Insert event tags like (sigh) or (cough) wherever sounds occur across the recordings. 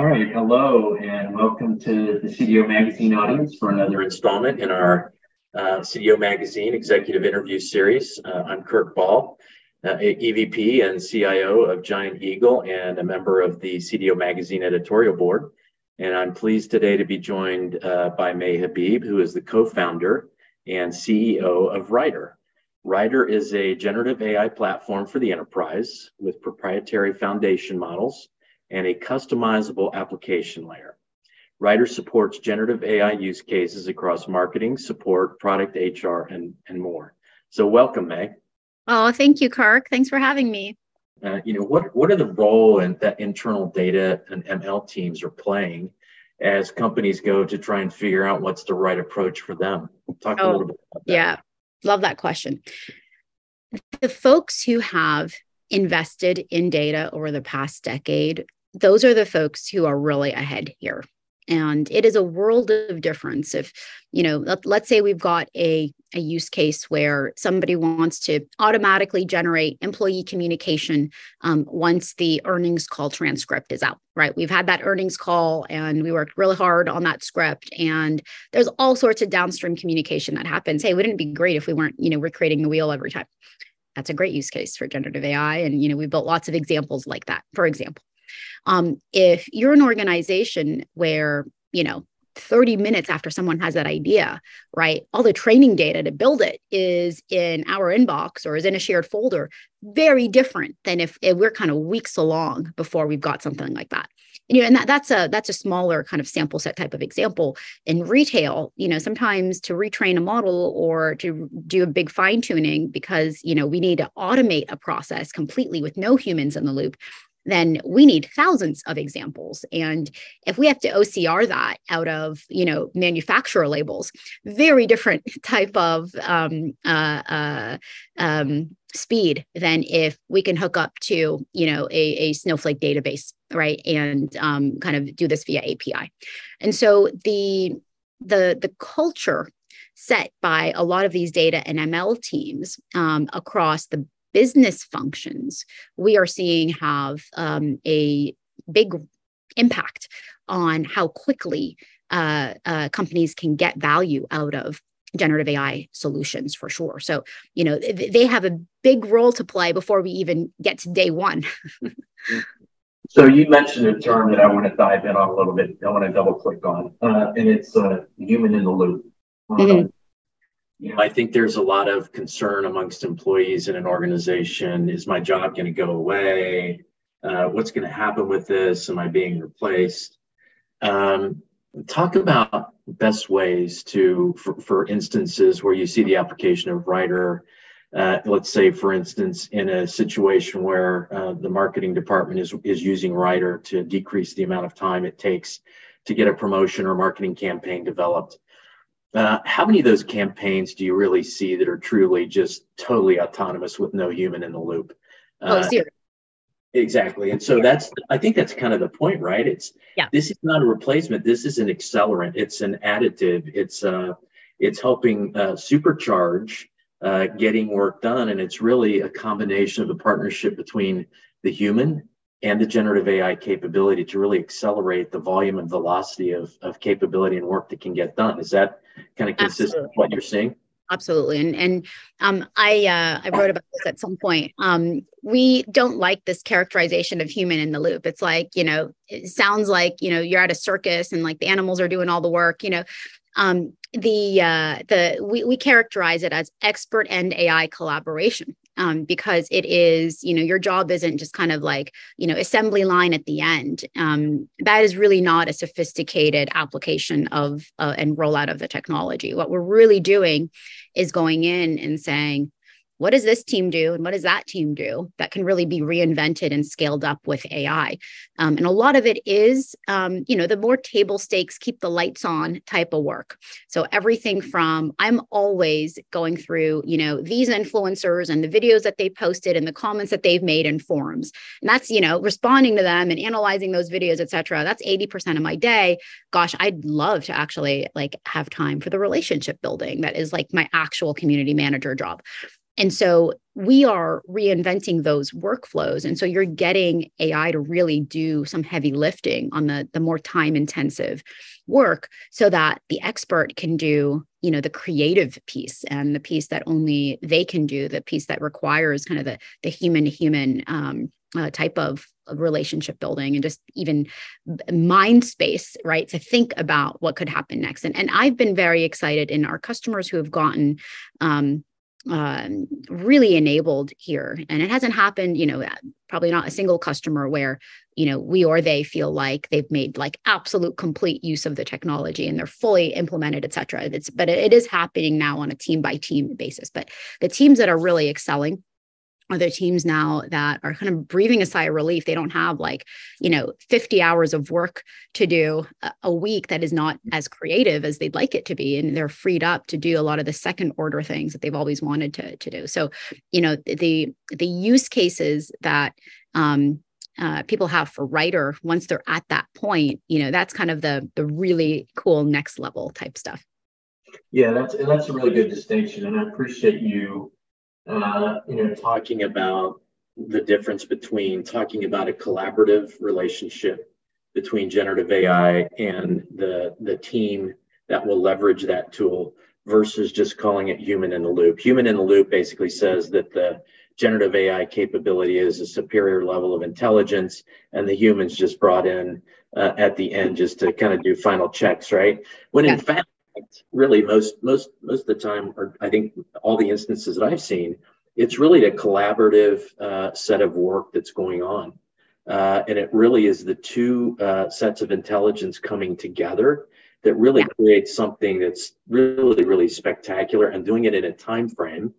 All right. Hello, and welcome to the CDO Magazine audience for another installment in our uh, CDO Magazine Executive Interview Series. Uh, I'm Kirk Ball, uh, EVP and CIO of Giant Eagle and a member of the CDO Magazine editorial board. And I'm pleased today to be joined uh, by May Habib, who is the co founder and CEO of Writer. Writer is a generative AI platform for the enterprise with proprietary foundation models and a customizable application layer. Writer supports generative AI use cases across marketing, support, product, HR, and, and more. So welcome, Meg. Oh, thank you, Kirk. Thanks for having me. Uh, you know, what, what are the role and that internal data and ML teams are playing as companies go to try and figure out what's the right approach for them? Talk oh, a little bit about that. Yeah, love that question. The folks who have invested in data over the past decade those are the folks who are really ahead here. And it is a world of difference. If you know let, us say we've got a, a use case where somebody wants to automatically generate employee communication um, once the earnings call transcript is out right? We've had that earnings call and we worked really hard on that script. And there's all sorts of downstream communication that happens. Hey wouldn't it be great if we weren't you know recreating the wheel every time? That's a great use case for generative ai and you know we've built lots of examples like that. For example um, if you're an organization where, you know, 30 minutes after someone has that idea, right? All the training data to build it is in our inbox or is in a shared folder, very different than if, if we're kind of weeks along before we've got something like that. And, you know, and that, that's a that's a smaller kind of sample set type of example. In retail, you know, sometimes to retrain a model or to do a big fine tuning because you know we need to automate a process completely with no humans in the loop then we need thousands of examples. And if we have to ocr that out of you know manufacturer labels very different (laughs) type of um, uh, uh, um, speed than if we can hook up to you know a, a snowflake database right and um, kind of do this via api and so the the the culture set by a lot of these data and ml teams um, across the business functions we are seeing have um, a big impact on how quickly uh, uh, companies can get value out of generative AI solutions for sure. So, you know, they have a big role to play before we even get to day one. (laughs) so, you mentioned a term that I want to dive in on a little bit. I want to double click on, uh, and it's uh, human in the loop. Mm-hmm I think there's a lot of concern amongst employees in an organization. Is my job going to go away? Uh, what's going to happen with this? Am I being replaced? Um, talk about best ways to, for, for, instances where you see the application of writer. Uh, let's say, for instance, in a situation where uh, the marketing department is, is using Writer to decrease the amount of time it takes to get a promotion or marketing campaign developed uh, how many of those campaigns do you really see that are truly just totally autonomous with no human in the loop? Oh, uh, zero. Exactly. And so yeah. that's, I think that's kind of the point, right? It's, yeah. this is not a replacement. This is an accelerant. It's an additive. It's, uh, it's helping uh, supercharge uh, getting work done. And it's really a combination of a partnership between the human and the generative AI capability to really accelerate the volume and velocity of, of capability and work that can get done. Is that kind of consistent Absolutely. with what you're seeing? Absolutely, and and um, I uh, I wrote about this at some point. Um, we don't like this characterization of human in the loop. It's like you know, it sounds like you know you're at a circus and like the animals are doing all the work. You know, um, the uh, the we we characterize it as expert and AI collaboration um, because it is, you know, your job isn't just kind of like, you know, assembly line at the end. Um, that is really not a sophisticated application of uh, and rollout of the technology. What we're really doing is going in and saying, what does this team do? And what does that team do that can really be reinvented and scaled up with ai um, and a lot of it is um, you know the more table stakes keep the lights on type of work. So everything from i'm always going through you know these influencers and the videos that they posted and the comments that they've made in forums. And that's you know responding to them and analyzing those videos etc that's 80% of my day. Gosh i'd love to actually like have time for the relationship building that is like my actual community manager job and so we are reinventing those workflows. And so you're getting ai to really do some heavy lifting on the the more time intensive work so that the expert can do you know the creative piece and the piece that only they can do the piece that requires kind of the the human to human um, uh, type of, of relationship building and just even mind space right to think about what could happen next. And, and i've been very excited in our customers who have gotten um, um, really enabled here. And it hasn't happened you know probably not a single customer where you know we or they feel like they've made like absolute complete use of the technology and they're fully implemented et cetera. It's but it is happening now on a team by team basis. But the teams that are really excelling are there teams now that are kind of breathing a sigh of relief. They don't have like you know 50 hours of work to do a week that is not as creative as they'd like it to be and they're freed up to do a lot of the second order things that they've always wanted to, to do. So you know the the use cases that um, uh, people have for writer once they're at that point you know that's kind of the the really cool next level type stuff. Yeah that's that's a really good distinction and i appreciate you uh, you know, talking about the difference between talking about a collaborative relationship between generative AI and the, the team that will leverage that tool versus just calling it human in the loop. Human in the loop basically says that the generative AI capability is a superior level of intelligence, and the humans just brought in uh, at the end just to kind of do final checks, right? When yeah. in fact, really most most most of the time, or I think all the instances that I've seen, it's really a collaborative uh, set of work that's going on, uh, and it really is the two uh, sets of intelligence coming together that really yeah. creates something that's really really spectacular and doing it in a time frame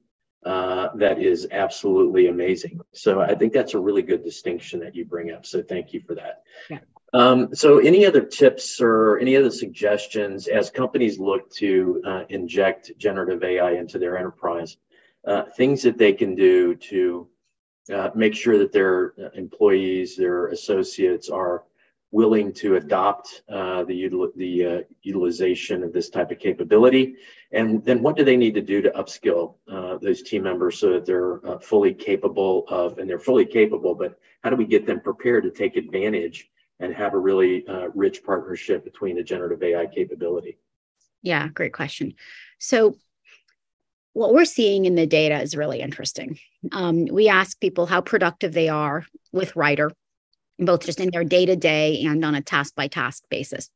uh, that is absolutely amazing. So I think that's a really good distinction that you bring up. So thank you for that. Yeah. Um, so, any other tips or any other suggestions as companies look to uh, inject generative AI into their enterprise? Uh, things that they can do to uh, make sure that their employees, their associates are willing to adopt uh, the, util- the uh, utilization of this type of capability? And then what do they need to do to upskill uh, those team members so that they're fully capable of, and they're fully capable, but how do we get them prepared to take advantage and have a really uh, rich partnership between the generative AI capability? Yeah, great question. So, what we're seeing in the data is really interesting. Um, we ask people how productive they are with Writer, both just in their day to day and on a task by task basis.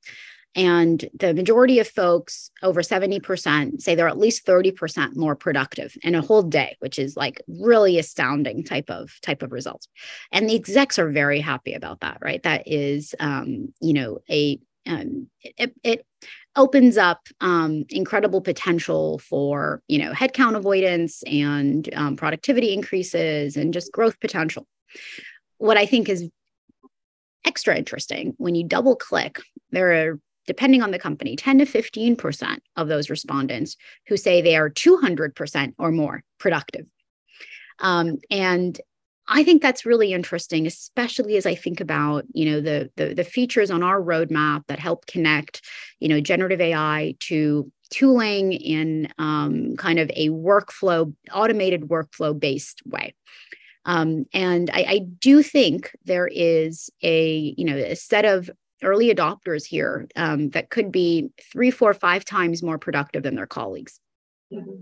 And the majority of folks, over 70%, say they're at least 30% more productive in a whole day, which is like really astounding type of type of results. And the execs are very happy about that, right? That is um, you know, a um, it, it opens up um, incredible potential for you know headcount avoidance and um, productivity increases and just growth potential. What I think is extra interesting when you double click, there are depending on the company, 10 to 15% of those respondents who say they are 200% or more productive. Um, and I think that's really interesting, especially as I think about, you know, the, the, the features on our roadmap that help connect, you know, generative AI to tooling in um, kind of a workflow, automated workflow based way. Um, and I, I, do think there is a, you know, a set of early adopters here um, that could be three, four, five times more productive than their colleagues. Mm-hmm.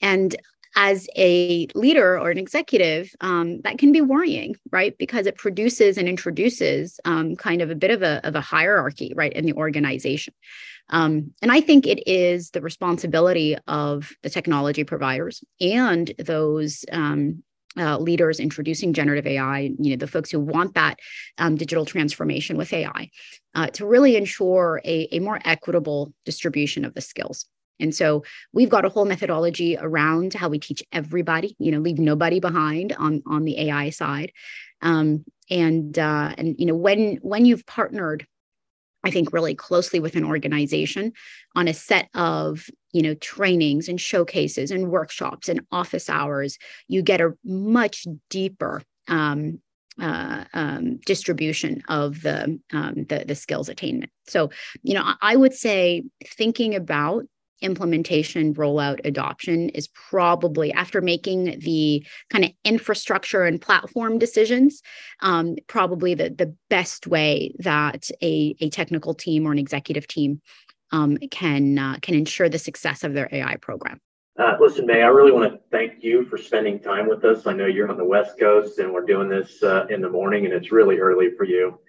And as a leader or an executive, um, that can be worrying, right? Because it produces and introduces um, kind of a bit of a, of a hierarchy, right, in the organization. Um, and I think it is the responsibility of the technology providers and those um, uh, leaders introducing generative AI, you know, the folks who want that um, digital transformation with AI, uh, to really ensure a, a more equitable distribution of the skills. And so we've got a whole methodology around how we teach everybody, you know, leave nobody behind on on the AI side. Um, and uh, and you know, when when you've partnered I think really closely with an organization on a set of you know trainings and showcases and workshops and office hours you get a much deeper um, uh, um, distribution of the, um, the the skills attainment. So you know I, I would say thinking about implementation, rollout, adoption is probably after making the kind of infrastructure and platform decisions, um, probably the, the best way that a, a technical team or an executive team um, can uh, can ensure the success of their AI program. Uh, listen, May, I really want to thank you for spending time with us. I know you're on the West Coast and we're doing this uh, in the morning and it's really early for you. (laughs)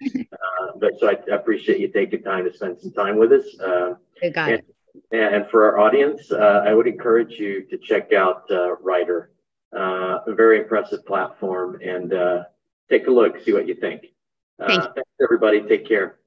Uh, but so I, I, appreciate you taking time to spend some time with us. Uh, and, and, for our audience, uh, I would encourage you to check out uh, Writer, a very impressive platform, and take a look, see what you think. You. Thanks, everybody. Take care.